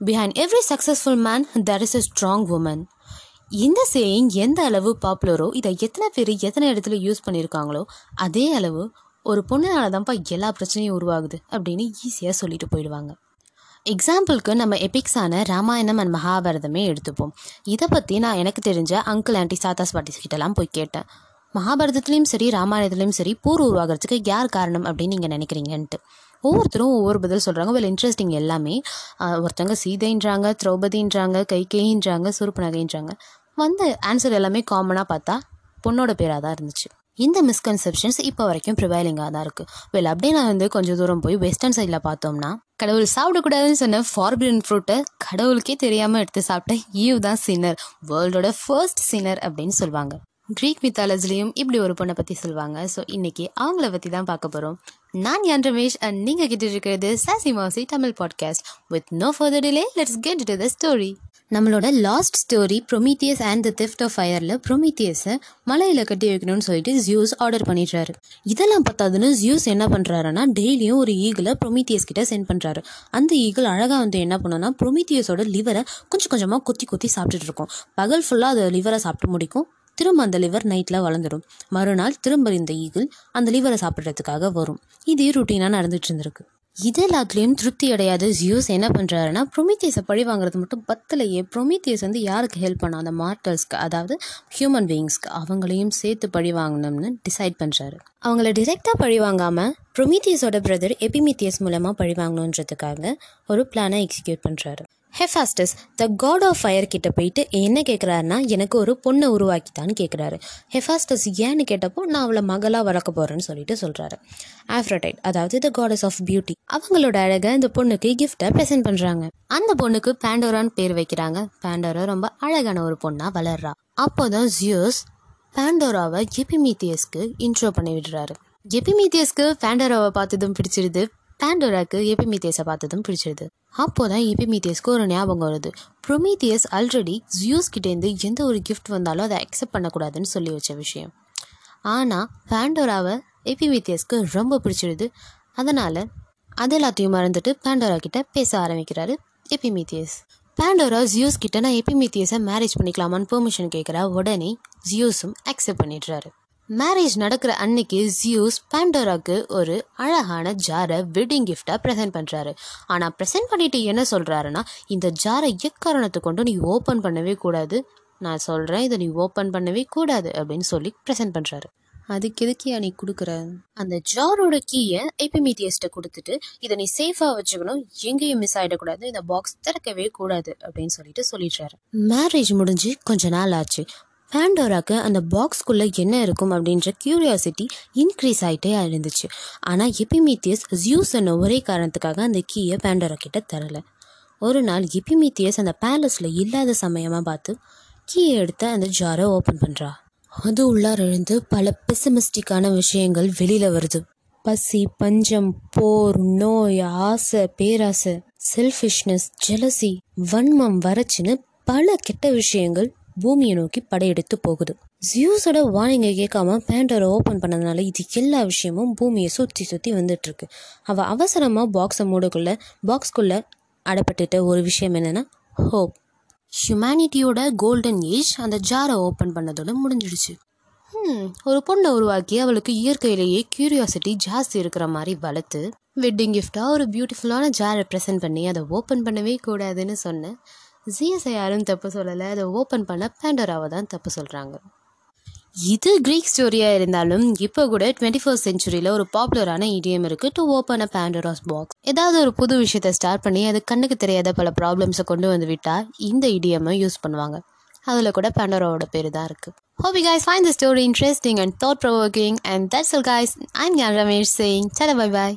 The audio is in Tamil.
Behind every successful man there is a strong woman இந்த சேயிங் எந்த அளவு பாப்புலரோ இதை எத்தனை பேர் எத்தனை இடத்துல யூஸ் பண்ணியிருக்காங்களோ அதே அளவு ஒரு பொண்ணுனால தான்ப்பா எல்லா பிரச்சனையும் உருவாகுது அப்படின்னு ஈஸியாக சொல்லிட்டு போயிடுவாங்க. எக்ஸாம்பிளுக்கு நம்ம எபிக்ஸான ராமாயணம் அண்ட் மகாபாரதமே எடுத்துப்போம். இதை பற்றி நான் எனக்கு தெரிஞ்ச அங்கிள் ஆண்டி சாத்தாஸ் பாட்டிஸ் கிட்டலாம் போய் கேட்டேன். மகாபாரதத்துலேயும் சரி ராமாயணத்துலேயும் சரி போர் உருவாகிறதுக்கு யார் காரணம் அப்படின்னு நீங்கள் நினைக்கிறீங்கன்ட்டு. ஒவ்வொருத்தரும் ஒவ்வொரு பதில் சொல்கிறாங்க வெல் இன்ட்ரெஸ்டிங் எல்லாமே. ஒருத்தவங்க சீதைன்றாங்க திரௌபதின்றாங்க கைகேயின்றாங்க சுருப்பு நகைன்றாங்க. வந்த ஆன்சர் எல்லாமே காமனாக பார்த்தா பொண்ணோட பேராக தான் இருந்துச்சு. இந்த மிஸ்கன்செப்ஷன்ஸ் இப்போ வரைக்கும் ப்ரிவைலிங்காக தான் இருக்குது வெல் அப்படியே நான் வந்து கொஞ்சம் தூரம் போய் வெஸ்டர்ன் சைடில் பார்த்தோம்னா கடவுள் சாப்பிடக்கூடாதுன்னு சொன்ன ஃபார்பிடன் ஃப்ரூட்டை கடவுளுக்கே தெரியாமல் எடுத்து சாப்பிட்ட ஈவ் தான் சின்னர் வேர்ல்டோட ஃபர்ஸ்ட் சின்னர் அப்படின்னு சொல்லுவாங்க க்ரீக் மித்தாலஜிலையும் இப்படி ஒரு பொண்ணை பற்றி சொல்லுவாங்க ஸோ இன்றைக்கி அவங்கள பற்றி தான் பார்க்க போகிறோம் நான் யான் ரமேஷ் அண்ட் நீங்கள் கிட்ட இருக்கிறது சாசி மாசி Tamil podcast with no further delay let's get to the story நம்மளோட last story Prometheus and the theft of ஃபயரில் ப்ரொமீத்தியஸை மலையில் கட்டி வைக்கணும்னு சொல்லிட்டு ஜியூஸ் ஆர்டர் பண்ணிடுறாரு. இதெல்லாம் பார்த்தாதுன்னு ஜியூஸ் என்ன பண்ணுறாருன்னா டெய்லியும் ஒரு ஈகிளை ப்ரொமீத்தியஸ் கிட்ட சென்ட் பண்ணுறாரு அந்த ஈகிள் அழகாக வந்து என்ன பண்ணுன்னா ப்ரொமீத்தியஸோட லிவரை கொஞ்சம் கொஞ்சமாக கொத்தி கொத்தி சாப்பிட்டுட்டு இருக்கும். பகல் ஃபுல்லாக அது லிவரை சாப்பிட்டு முடிக்கும். திரும்ப அந்த லிவர் நைட்டில் வளர்ந்துடும் மறுநாள் திரும்ப இந்த ஈகிள் அந்த லிவரை சாப்பிட்றதுக்காக வரும். இதே ருட்டீனாக நடந்துட்டு இருந்திருக்கு. இது எல்லாத்துலேயும் திருப்தி அடையாத. ஜியூஸ் என்ன பண்ணுறாருன்னா ப்ரொமீத்தியஸை பழி வாங்குறது மட்டும் பத்தலையே. ப்ரொமீத்தியஸ் வந்து யாருக்கு ஹெல்ப் பண்ணா? அந்த மார்டல்ஸ்க்கு அதாவது ஹியூமன் பீயிங்ஸ்க்கு அவங்களையும் சேர்த்து பழி வாங்கணும்னு டிசைட் பண்ணுறாரு அவங்கள டிரெக்டாக பழி வாங்காமல் ப்ரொமீத்தியஸோட பிரதர் எபிமித்தியஸ் மூலமாக பழி வாங்கணுன்றதுக்காக ஒரு பிளானை எக்ஸிக்யூட் பண்ணுறாரு Hephaestus the god of fire கிட்ட போயிட்டு என்ன கேட்குறாருன்னா எனக்கு ஒரு பொண்ணை உருவாக்கித்தான்னு கேட்குறாரு ஹெஃபாஸ்டஸ் ஏன்னு கேட்டப்போ நான் அவளை மகளாக வளர்க்க போகிறேன்னு சொல்லிட்டு சொல்கிறாரு ஆஃப்ரோடைட் அதாவது த காடஸ் ஆஃப் பியூட்டி அவங்களோட அழகை இந்த பொண்ணுக்கு கிஃப்டை ப்ரெசென்ட் பண்ணுறாங்க அந்த பொண்ணுக்கு பேண்டோரான்னு பேர் வைக்கிறாங்க. பேண்டோரா ரொம்ப அழகான ஒரு பொண்ணாக வளர்றா. அப்போதான் ஜியோஸ் பேண்டோராவை எபிமீத்தியஸ்க்கு இன்ட்ரோ பண்ணி விடுறாரு. எபிமீத்தியஸ்க்கு பேண்டோராவை பார்த்ததும் பிடிச்சிருது. பேண்டோராக்கு எபிமீத்தியஸை பார்த்ததும் பிடிச்சிருது. அப்போதான் எபிமீத்தியஸ்க்கு ஒரு ஞாபகம் வருது. ப்ரொமீத்தியஸ் ஆல்ரெடி ஜியூஸ் கிட்டேருந்து எந்த ஒரு கிஃப்ட் வந்தாலும் அதை அக்செப்ட் பண்ணக்கூடாதுன்னு சொல்லி வச்ச விஷயம். ஆனால் பேண்டோராவை எபிமீத்தியஸ்க்கு ரொம்ப பிடிச்சிருது. அதனால் அது எல்லாத்தையும் மறந்துட்டு பேண்டோரா கிட்ட பேச ஆரம்பிக்கிறாரு எபிமீத்தியஸ் பேண்டோரா ஜியூஸ் கிட்ட நான் எபிமீத்தியஸை மேரேஜ் பண்ணிக்கலாமான்னு பெர்மிஷன் கேட்குறா உடனே ஜியூஸும் அக்செப்ட் பண்ணிடுறாரு. மேரேஜ் நடக்கிற அன்னைக்கு ஜியூஸ் பேண்டோராக்கு ஒரு அழகான ஜாரை வெட்டிங் கிஃப்டாக ப்ரெசென்ட் பண்ணுறாரு ஆனால் ப்ரெசென்ட் பண்ணிட்டு என்ன சொல்கிறாருன்னா இந்த ஜாரை எக்காரணத்தை கொண்டு நீ ஓப்பன் பண்ணவே கூடாது. நான் சொல்கிறேன் இதை நீ ஓப்பன் பண்ணவே கூடாது அப்படின்னு சொல்லி ப்ரெசென்ட் பண்ணுறாரு அதுக்கு எதுக்கியா நீ கொடுக்குற? அந்த ஜாரோட கீயை எபிமீத்தியஸ்ட்டை கொடுத்துட்டு இதை நீ சேஃபாக வச்சுக்கணும் எங்கேயும் மிஸ் ஆகிடக்கூடாது இந்த பாக்ஸ் திறக்கவே கூடாது அப்படின்னு சொல்லிட்டு சொல்லிடுறாரு. மேரேஜ் முடிஞ்சு கொஞ்ச நாள் ஆச்சு. பேண்டோராக்கு அந்த பாக்ஸ்குள்ளே என்ன இருக்கும் அப்படின்ற கியூரியாசிட்டி இன்க்ரீஸ் ஆகிட்டே இருந்துச்சு. ஆனால் எபிமீத்தியஸ் ஜியூஸ் என்ன ஒரே காரணத்துக்காக அந்த கீயை பேண்டோரா கிட்ட தரலை. ஒரு நாள் எபிமீத்தியஸ் அந்த பேலஸில் இல்லாத சமயமாக பார்த்து கீயை எடுத்து அந்த ஜாரை ஓப்பன் பண்ணுறா அது உள்ளார இருந்து பல பெசிமிஸ்டிக்கான விஷயங்கள் வெளியில் வருது. பசி பஞ்சம் போர் நோய் ஆசை பேராசை செல்ஃபிஷ்னஸ் ஜெலசி வன்மம் வரச்சுன்னு பல கெட்ட விஷயங்கள் பூமியை நோக்கி படையெடுத்து போகுது. ஜியூஸோட வார்னிங்கை கேட்காம பேண்டரை ஓப்பன் பண்ணதுனால இது எல்லா விஷயமும் பூமியை சுற்றி சுற்றி வந்துட்டு இருக்கு அவள் அவசரமாக பாக்ஸை மூடக்குள்ள பாக்ஸ்குள்ளே அடப்பட்டுட்ட ஒரு விஷயம் என்னென்னா ஹோப் ஹியூமனிட்டியோட கோல்டன் ஏஜ் அந்த ஜாரை ஓப்பன் பண்ணதோட முடிஞ்சிடுச்சு. ஒரு பொண்ணை உருவாக்கி அவளுக்கு இயற்கையிலேயே கியூரியாசிட்டி ஜாஸ்தி இருக்கிற மாதிரி வளர்த்து வெட்டிங் கிஃப்டாக ஒரு பியூட்டிஃபுல்லான ஜாரை ப்ரெசென்ட் பண்ணி அதை ஓப்பன் பண்ணவே கூடாதுன்னு சொன்னேன் ஜிஎஸ்ஐ யாரும் தப்பு சொல்லலை. அதை ஓப்பன் பண்ண பேண்டராவை தான் தப்பு சொல்கிறாங்க இது க்ரீக் ஸ்டோரியாக இருந்தாலும் இப்போ கூட டுவெண்ட்டி ஃபர்ஸ்ட் செஞ்சுரியில் ஒரு பாப்புலரான இடியம் இருக்குது to open a Pandora's box ஏதாவது ஒரு புது விஷயத்தை ஸ்டார்ட் பண்ணி அது கண்ணுக்கு தெரியாத பல ப்ராப்ளம்ஸை கொண்டு வந்து விட்டால் இந்த இடியமை யூஸ் பண்ணுவாங்க. அதில் கூட பேண்டராவோட பேர் தான் இருக்குது Hope you guys find the story interesting and thought and that's that's guys guys. I'm Jan Ramesh saying, tada bye.